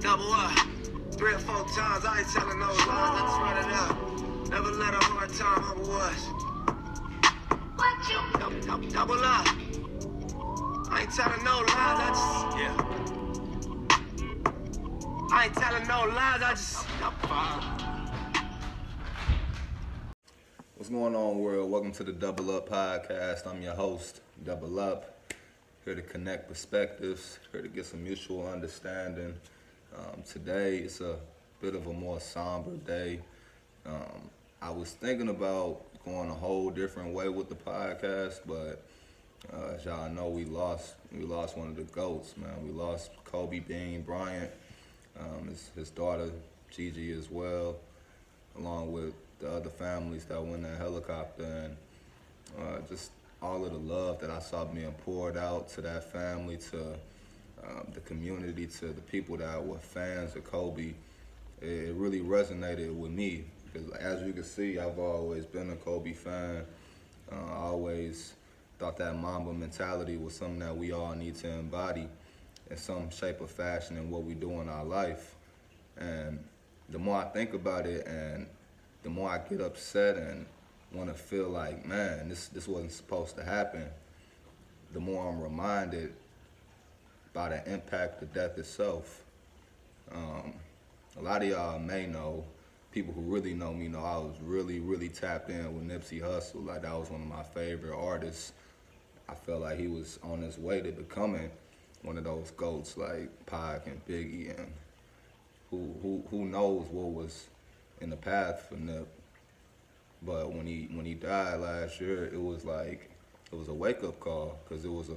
Double up. Three or four times, I ain't telling no lies, I just run it up. Never let a hard time humble us. Double, double, double up. I ain't telling no lies, I just, yeah. I ain't telling no lies, I just, What's going on, world? Welcome to the Double Up Podcast. I'm your host, Double Up. Here to connect perspectives, here to get some mutual understanding. Um, today it's a bit of a more somber day. Um, I was thinking about going a whole different way with the podcast, but uh, as y'all know, we lost we lost one of the goats, man. We lost Kobe Bean Bryant, um, his, his daughter Gigi as well, along with the other families that were in that helicopter, and uh, just all of the love that I saw being poured out to that family, to um, the community, to the people that were fans of Kobe. It, it really resonated with me because, as you can see, I've always been a Kobe fan. Uh, I always thought that Mamba mentality was something that we all need to embody in some shape or fashion in what we do in our life. And the more I think about it and the more I get upset and want to feel like, man, this this wasn't supposed to happen, the more I'm reminded by the impact of death itself. Um, a lot of y'all may know, people who really know me know I was really, really tapped in with Nipsey Hussle. Like that was one of my favorite artists. I felt like he was on his way to becoming one of those goats like Pac and Biggie and who who who knows what was in the path for Nip. But when he when he died last year, it was like it was a wake up call because it was a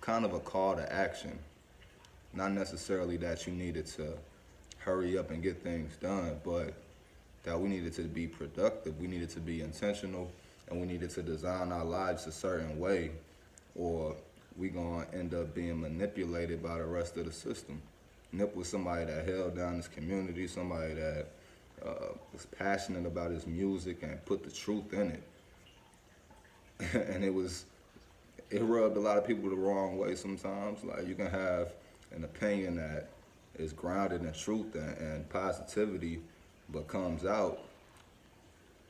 kind of a call to action. Not necessarily that you needed to hurry up and get things done, but that we needed to be productive, we needed to be intentional, and we needed to design our lives a certain way, or we gonna end up being manipulated by the rest of the system. Nip was somebody that held down this community, somebody that uh, was passionate about his music and put the truth in it. and it was, it rubbed a lot of people the wrong way sometimes. Like you can have an opinion that is grounded in truth and, and positivity, but comes out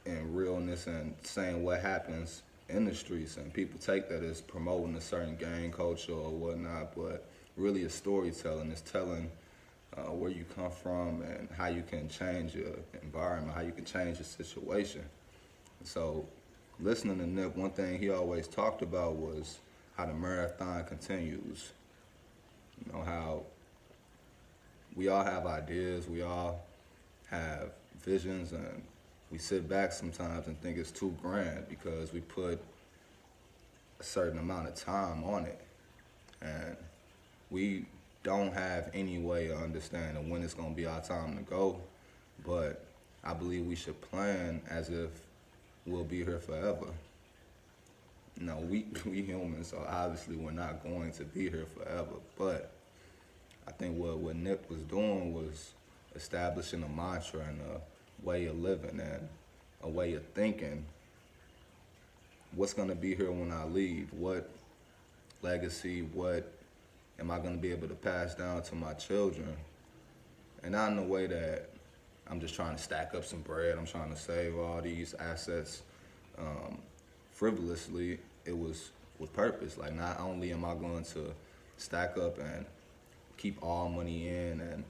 in realness and saying what happens in the streets. And people take that as promoting a certain gang culture or whatnot, but really it's storytelling. It's telling uh, where you come from and how you can change your environment, how you can change your situation. So, listening to Nip, one thing he always talked about was how the marathon continues. You know, how we all have ideas, we all have visions, and we sit back sometimes and think it's too grand because we put a certain amount of time on it. And we don't have any way of understanding when it's going to be our time to go, but I believe we should plan as if we'll be here forever. No, we we humans, so obviously we're not going to be here forever. But I think what what Nip was doing was establishing a mantra and a way of living and a way of thinking. What's going to be here when I leave? What legacy? What am I going to be able to pass down to my children? And not in a way that I'm just trying to stack up some bread. I'm trying to save all these assets um, frivolously. It was with purpose. Like not only am I going to stack up and keep all money in and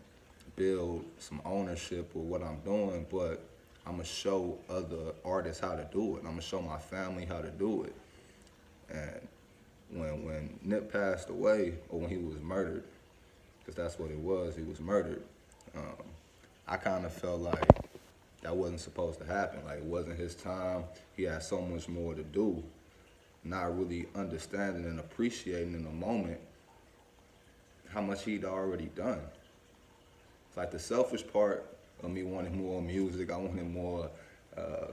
build some ownership with what I'm doing, but I'm gonna show other artists how to do it. I'm gonna show my family how to do it. And when when Nip passed away, or when he was murdered, because that's what it was, he was murdered. Um, I kind of felt like that wasn't supposed to happen. Like it wasn't his time. He had so much more to do. Not really understanding and appreciating in the moment how much he'd already done. It's like the selfish part of me wanting more music. I wanted more uh,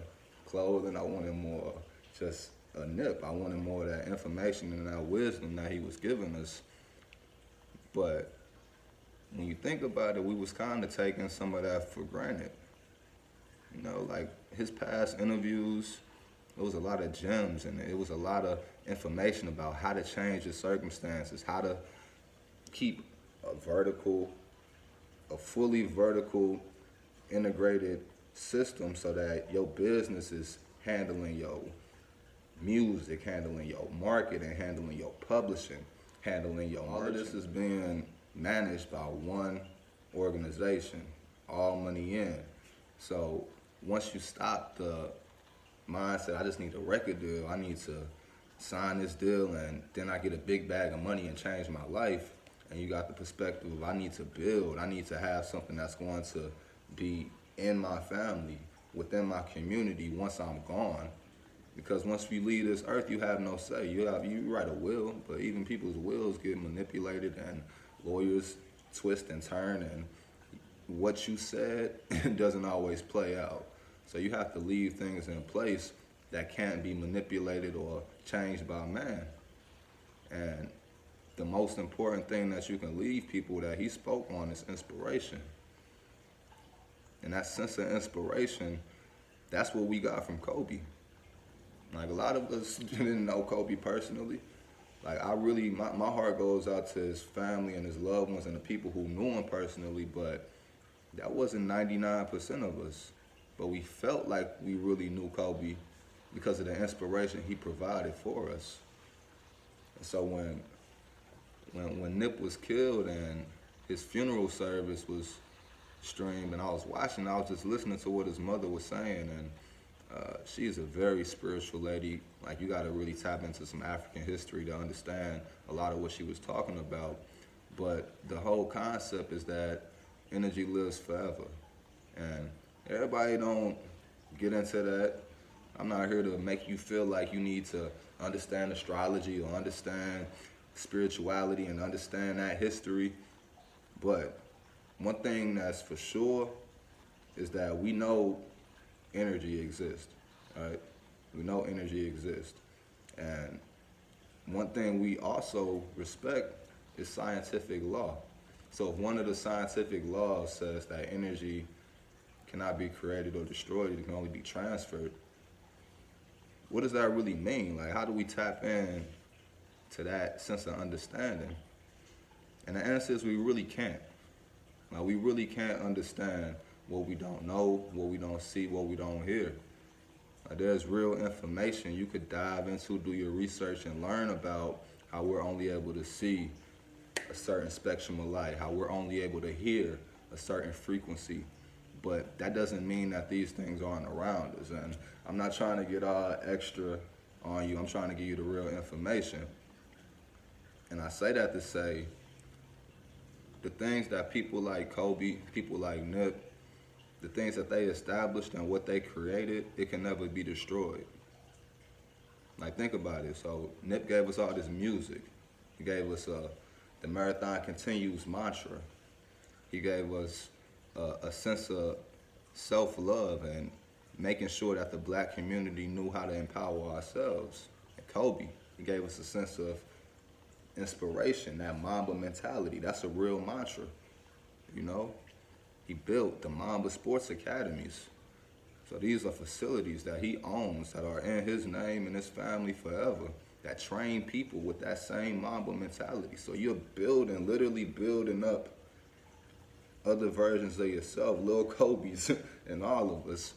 clothing. I wanted more just a nip. I wanted more of that information and that wisdom that he was giving us. But when you think about it, we was kind of taking some of that for granted. You know, like his past interviews, it was a lot of gems and it was a lot of information about how to change your circumstances, how to keep a vertical, a fully vertical integrated system so that your business is handling your music, handling your marketing, handling your publishing, handling your all of this is being managed by one organization, all money in. So once you stop the mindset, I just need a record deal, I need to sign this deal and then I get a big bag of money and change my life. And you got the perspective of I need to build, I need to have something that's going to be in my family, within my community once I'm gone. Because once you leave this earth, you have no say. You have you write a will, but even people's wills get manipulated and lawyers twist and turn and what you said doesn't always play out. So you have to leave things in place that can't be manipulated or changed by man. And the most important thing that you can leave people that he spoke on is inspiration. And that sense of inspiration, that's what we got from Kobe. Like a lot of us didn't know Kobe personally. Like I really, my, my heart goes out to his family and his loved ones and the people who knew him personally, but that wasn't 99% of us. But we felt like we really knew Kobe because of the inspiration he provided for us. And so when, when, when Nip was killed and his funeral service was streamed and I was watching, I was just listening to what his mother was saying and uh, she is a very spiritual lady. Like you got to really tap into some African history to understand a lot of what she was talking about. But the whole concept is that energy lives forever, and everybody don't get into that. I'm not here to make you feel like you need to understand astrology or understand spirituality and understand that history. But one thing that's for sure is that we know energy exists, right? We know energy exists. And one thing we also respect is scientific law. So if one of the scientific laws says that energy cannot be created or destroyed, it can only be transferred, what does that really mean? Like, how do we tap in to that sense of understanding? And the answer is we really can't. Like, we really can't understand what we don't know, what we don't see, what we don't hear. There's real information you could dive into, do your research, and learn about how we're only able to see a certain spectrum of light, how we're only able to hear a certain frequency. But that doesn't mean that these things aren't around us. And I'm not trying to get all extra on you. I'm trying to give you the real information. And I say that to say the things that people like Kobe, people like Nip, the things that they established and what they created, it can never be destroyed. Like think about it. So Nip gave us all this music. He gave us uh, the marathon continues mantra. He gave us uh, a sense of self-love and making sure that the black community knew how to empower ourselves. And Kobe, he gave us a sense of inspiration, that Mamba mentality. That's a real mantra, you know? He built the Mamba Sports Academies. So these are facilities that he owns that are in his name and his family forever that train people with that same Mamba mentality. So you're building, literally building up other versions of yourself, little Kobe's and all of us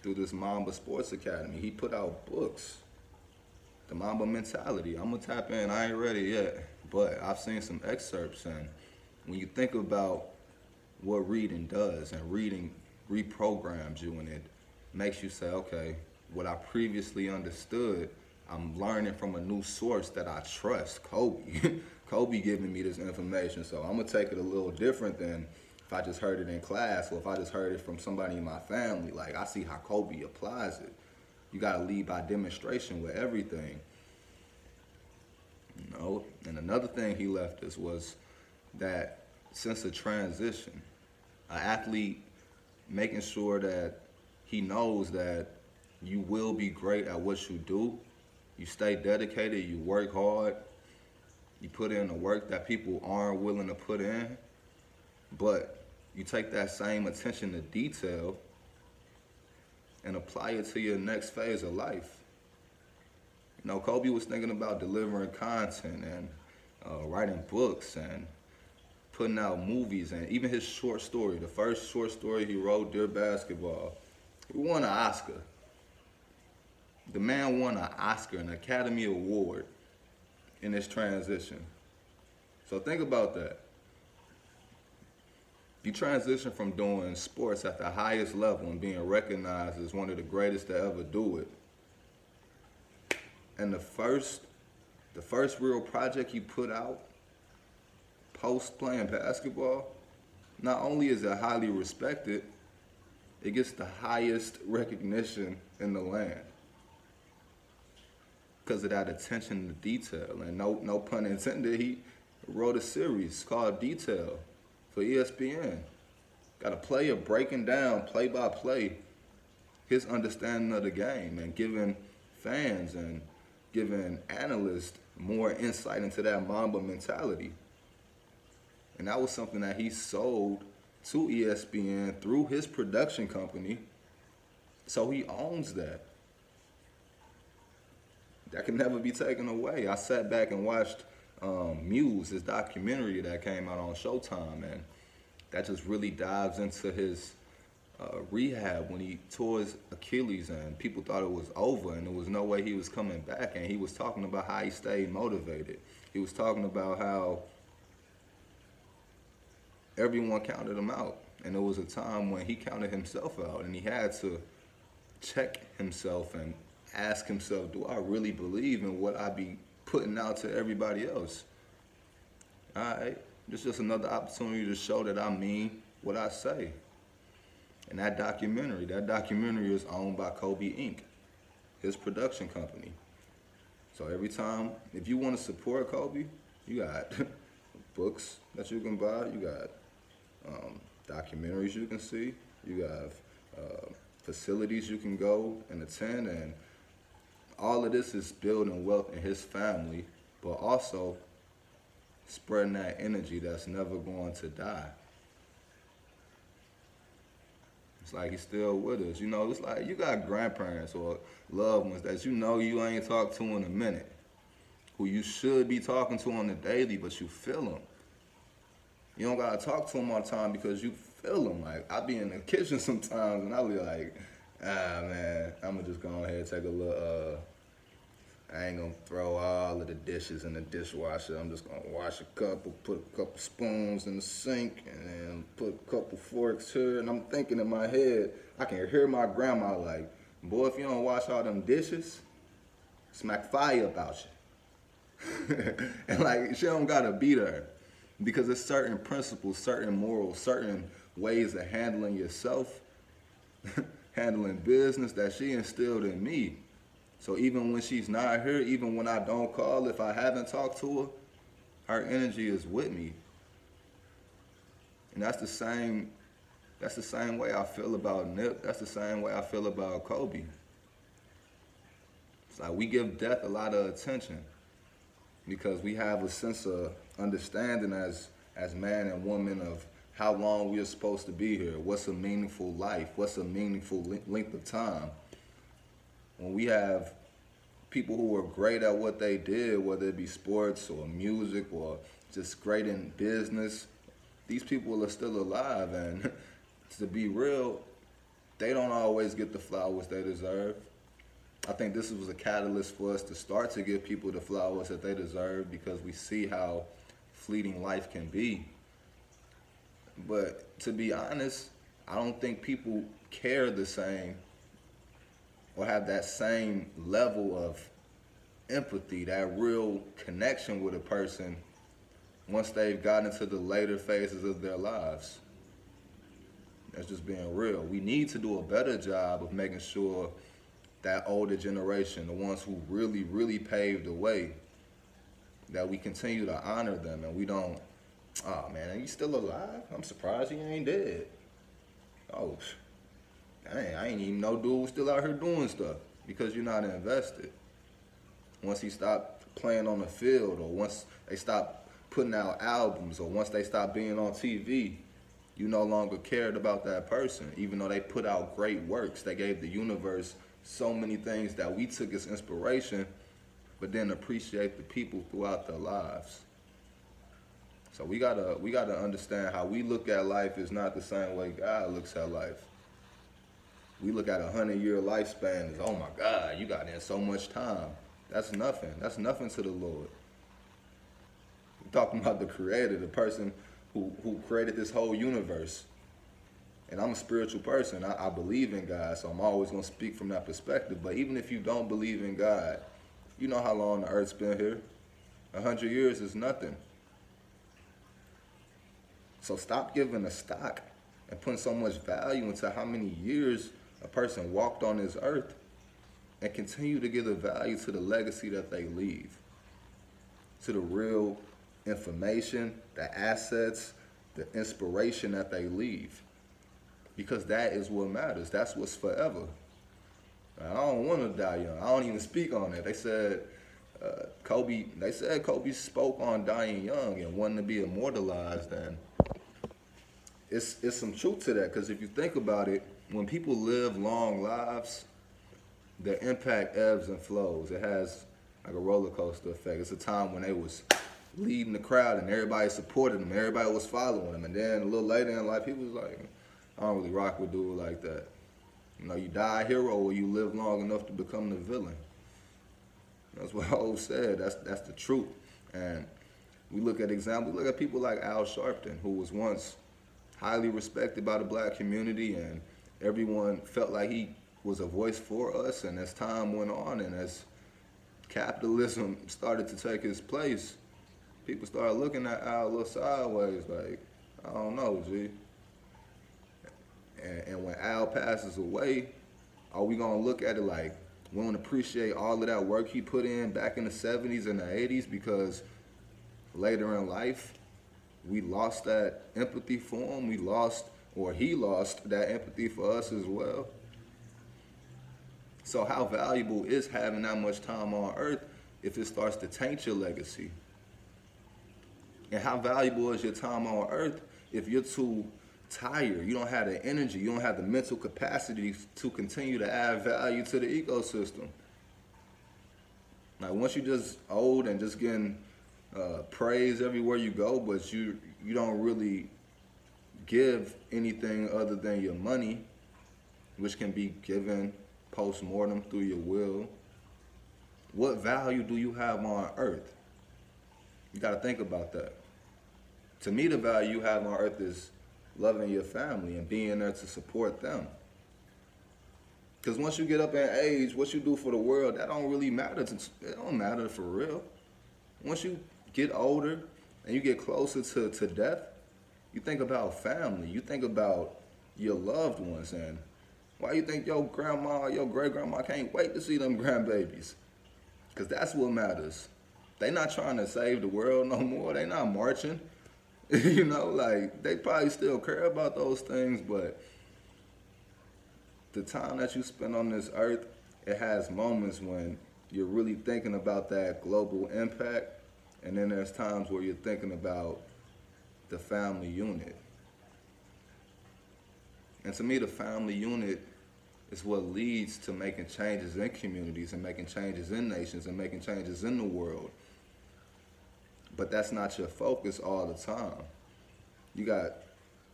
through this Mamba Sports Academy. He put out books. The Mamba mentality. I'm gonna tap in, I ain't ready yet, but I've seen some excerpts and when you think about what reading does, and reading reprograms you, and it makes you say, okay, what I previously understood, I'm learning from a new source that I trust, Kobe. Kobe giving me this information, so I'm gonna take it a little different than if I just heard it in class or if I just heard it from somebody in my family. Like I see how Kobe applies it. You gotta lead by demonstration with everything. You know, and another thing he left us was that sense of transition an athlete making sure that he knows that you will be great at what you do. You stay dedicated, you work hard, you put in the work that people aren't willing to put in, but you take that same attention to detail and apply it to your next phase of life. You know, Kobe was thinking about delivering content and uh, writing books and putting out movies and even his short story, the first short story he wrote, Dear Basketball, he won an Oscar. The man won an Oscar, an Academy Award in this transition. So think about that. You transition from doing sports at the highest level and being recognized as one of the greatest to ever do it and the first the first real project you put out post playing basketball, not only is it highly respected, it gets the highest recognition in the land. Because of that attention to detail. And no no pun intended, he wrote a series called Detail for ESPN. Got a player breaking down play by play his understanding of the game and giving fans and giving analysts more insight into that Mamba mentality. And that was something that he sold to ESPN through his production company. So he owns that. That can never be taken away. I sat back and watched um, Muse, his documentary that came out on Showtime, and that just really dives into his uh, rehab when he tore his Achilles and people thought it was over and there was no way he was coming back. And he was talking about how he stayed motivated. He was talking about how everyone counted him out. And there was a time when he counted himself out and he had to check himself and ask himself, do I really believe in what I be putting out to everybody else? All right, it's just another opportunity to show that I mean what I say. And that documentary, that documentary is owned by Kobe Inc., his production company. So every time, if you want to support Kobe, you got books that you can buy, you got um, documentaries you can see, you have uh, facilities you can go and attend, and all of this is building wealth in his family, but also spreading that energy that's never going to die. It's like he's still with us. You know, it's like you got grandparents or loved ones that you know you ain't talked to in a minute, who you should be talking to on the daily, but you feel them. You don't gotta talk to them all the time because you feel them. Like I be in the kitchen sometimes and I be like, ah man, I'm gonna just go ahead and take a little uh, I ain't gonna throw all of the dishes in the dishwasher. I'm just gonna wash a couple, put a couple spoons in the sink, and then put a couple forks here. And I'm thinking in my head, I can hear my grandma like, boy, if you don't wash all them dishes, smack fire about you. and like, she don't gotta be there. Because there's certain principles, certain morals, certain ways of handling yourself, handling business that she instilled in me so even when she's not here, even when I don't call, if I haven't talked to her, her energy is with me. And that's the same that's the same way I feel about Nip. That's the same way I feel about Kobe. It's like we give death a lot of attention because we have a sense of understanding as as man and woman of how long we are supposed to be here. What's a meaningful life? What's a meaningful length of time? when we have people who are great at what they did, whether it be sports or music or just great in business, these people are still alive. And to be real, they don't always get the flowers they deserve. I think this was a catalyst for us to start to give people the flowers that they deserve because we see how fleeting life can be. But to be honest, I don't think people care the same or have that same level of empathy, that real connection with a person once they've gotten into the later phases of their lives. That's just being real. We need to do a better job of making sure that older generation, the ones who really, really paved the way, that we continue to honor them and we don't, oh man, are you still alive? I'm surprised he ain't dead. Oh, Dang, I ain't even know dude was still out here doing stuff because you're not invested. Once he stopped playing on the field or once they stopped putting out albums or once they stopped being on TV, You no longer cared about that person, even though they put out great works. They gave the universe so many things that we took as inspiration, but then appreciate the people throughout their lives. So we gotta we gotta understand how we look at life is not the same way God looks at life. We look at a hundred year lifespan as oh my God, you got in so much time. That's nothing. That's nothing to the Lord. We're talking about the creator, the person who, who created this whole universe. And I'm a spiritual person. I, I believe in God, so I'm always to speak from that perspective. But even if you don't believe in God, you know how long the earth's been here. A hundred years is nothing. So stop giving a stock and putting so much value into how many years a person walked on this earth and continue to give the value to the legacy that they leave, to the real information, the assets, the inspiration that they leave. Because that is what matters. That's what's forever. I don't want to die young. I don't even speak on it. They said uh, Kobe. They said Kobe spoke on dying young and wanting to be immortalized. And it's it's some truth to that. Because if you think about it, when people live long lives, their impact ebbs and flows. It has like a roller coaster effect. It's a time when they was leading the crowd and everybody supported them, Everybody was following them, And then a little later in life, he was like, I don't really rock with dude like that. You know, you die a hero or you live long enough to become the villain. That's what Hov said. That's that's the truth. And we look at examples. Look at people like Al Sharpton, who was once highly respected by the black community, and everyone felt like he was a voice for us. And as time went on, and as capitalism started to take its place, people started looking at Al a little sideways, like, I don't know, G. And, and when Al passes away, are we gonna look at it like we don't appreciate all of that work he put in back in the 70s and the 80s because later in life we lost that empathy for him. We lost, or he lost that empathy for us as well. So how valuable is having that much time on earth if it starts to taint your legacy? And how valuable is your time on earth if you're too tired, you don't have the energy, you don't have the mental capacity to continue to add value to the ecosystem? Like once you're just old and just getting uh, praise everywhere you go, but you you don't really give anything other than your money, which can be given post mortem through your will. What value do you have on earth? You got to think about that to me, the value you have on earth is loving your family and being there to support them. Because once you get up in age, what you do for the world, that don't really matter. To, it don't matter for real. Once you get older and you get closer to, to death, you think about family. You think about your loved ones. And why you think your grandma, your great grandma can't wait to see them grandbabies? Because that's what matters. They not trying to save the world no more. They not marching. you know, like they probably still care about those things, but the time that you spend on this earth, it has moments when you're really thinking about that global impact, and then there's times where you're thinking about the family unit. And to me, the family unit is what leads to making changes in communities and making changes in nations and making changes in the world but that's not your focus all the time. You got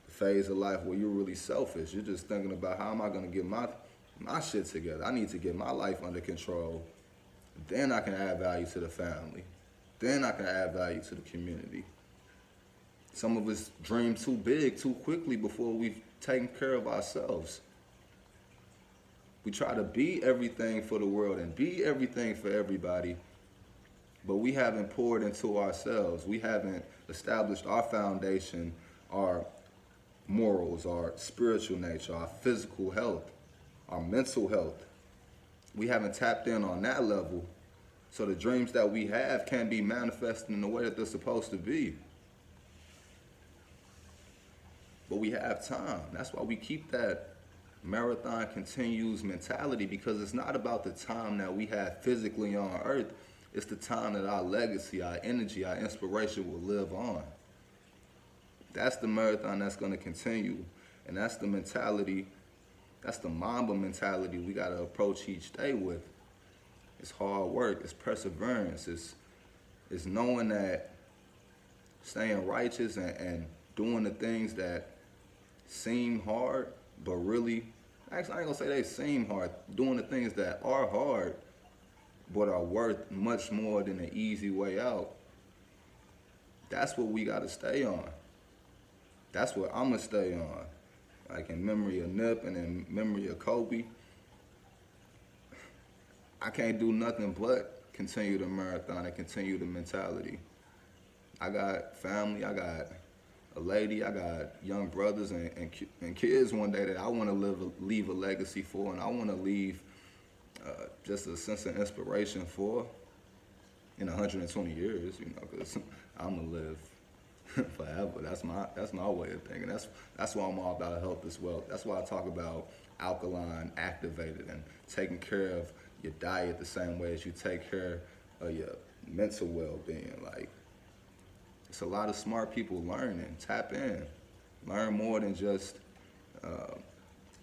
phase of life where you're really selfish. You're just thinking about how am I to get my my shit together. I need to get my life under control. Then I can add value to the family. Then I can add value to the community. Some of us dream too big too quickly before we've taken care of ourselves. We try to be everything for the world and be everything for everybody but we haven't poured into ourselves. We haven't established our foundation, our morals, our spiritual nature, our physical health, our mental health. We haven't tapped in on that level. So the dreams that we have can be manifested in the way that they're supposed to be. But we have time. That's why we keep that marathon continues mentality because it's not about the time that we have physically on earth it's the time that our legacy, our energy, our inspiration will live on. That's the marathon that's going to continue. And that's the mentality, that's the Mamba mentality we got to approach each day with. It's hard work, it's perseverance, it's, it's knowing that staying righteous and, and doing the things that seem hard, but really, actually, I ain't gonna say they seem hard, doing the things that are hard, but are worth much more than the easy way out. That's what we gotta stay on. That's what I'm gonna stay on. Like in memory of Nip and in memory of Kobe. I can't do nothing but continue the marathon and continue the mentality. I got family, I got a lady, I got young brothers and, and, and kids one day that I want to live leave a legacy for, and I want to leave uh, just a sense of inspiration for in 120 years, you know, because I'm gonna live forever. That's my that's my way of thinking. That's that's why I'm all about health as well. That's why I talk about alkaline activated and taking care of your diet the same way as you take care of your mental well-being. Like it's a lot of smart people learning. Tap in, learn more than just uh,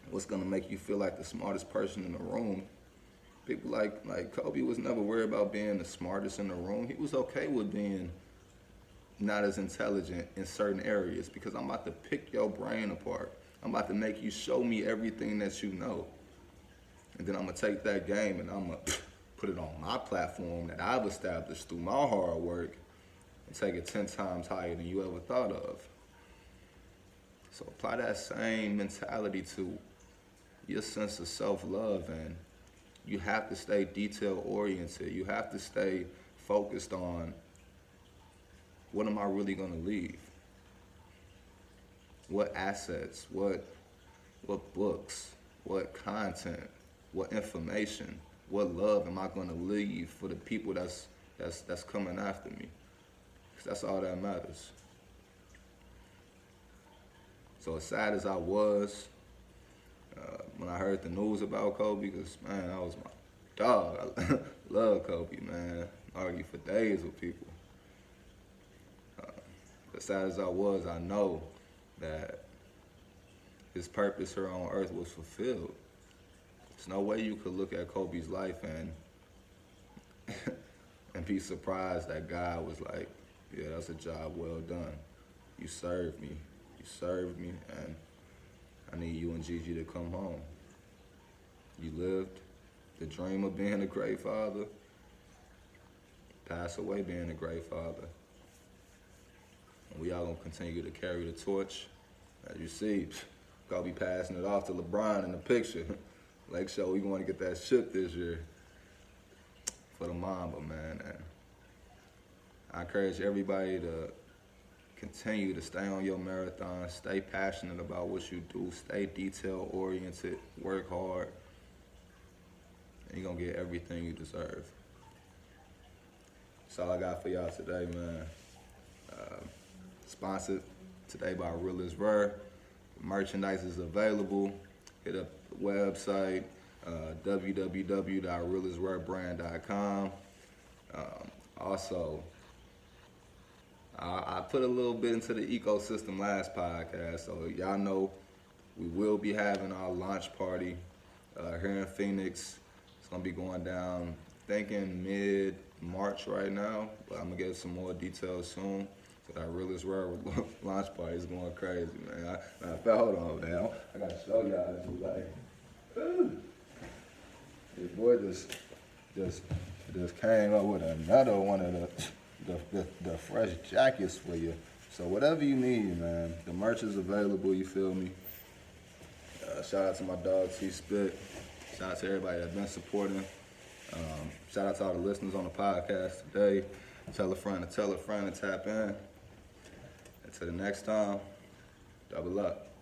what's gonna make you feel like the smartest person in the room. People like like Kobe was never worried about being the smartest in the room. He was okay with being not as intelligent in certain areas because I'm about to pick your brain apart. I'm about to make you show me everything that you know. And then I'm gonna take that game and I'm gonna put it on my platform that I've established through my hard work and take it 10 times higher than you ever thought of. So apply that same mentality to your sense of self-love and you have to stay detail oriented. You have to stay focused on what am I really gonna leave? What assets, what what books, what content, what information, what love am I gonna leave for the people that's that's that's coming after me? Cause that's all that matters. So as sad as I was when I heard the news about Kobe, because man, that was my dog. I love Kobe, man. Argue for days with people. Uh, as sad as I was, I know that his purpose here on earth was fulfilled. There's no way you could look at Kobe's life and and be surprised that God was like, yeah, that's a job well done. You served me. You served me, and I need you and Gigi to come home. You lived the dream of being a great father, pass away being a great father. And we all gonna continue to carry the torch. As you see, gonna be passing it off to LeBron in the picture. Lake Show, we gonna get that ship this year for the Mamba, man. And I encourage everybody to continue to stay on your marathon, stay passionate about what you do, stay detail oriented, work hard, and you're gonna get everything you deserve. That's all I got for y'all today, man. Uh, sponsored today by Real Rare. Merchandise is available. Hit up the website, uh. Um, also, I, I put a little bit into the ecosystem last podcast, so y'all know we will be having our launch party uh, here in Phoenix. It's gonna be going down, thinking mid March right now, but I'm gonna get some more details soon. So that Real is Rare launch party is going crazy, man. I, I felt, hold on, man. I gotta show y'all this. Like, ooh. this boy just, just, just came up with another one of the the, the, the fresh jackets for you. So whatever you need, man, the merch is available, you feel me? Uh, shout out to my dog T-Spit. Shout out to everybody that's been supporting. Um, shout out to all the listeners on the podcast today. Tell a friend to tell a friend to tap in. Until the next time, double up.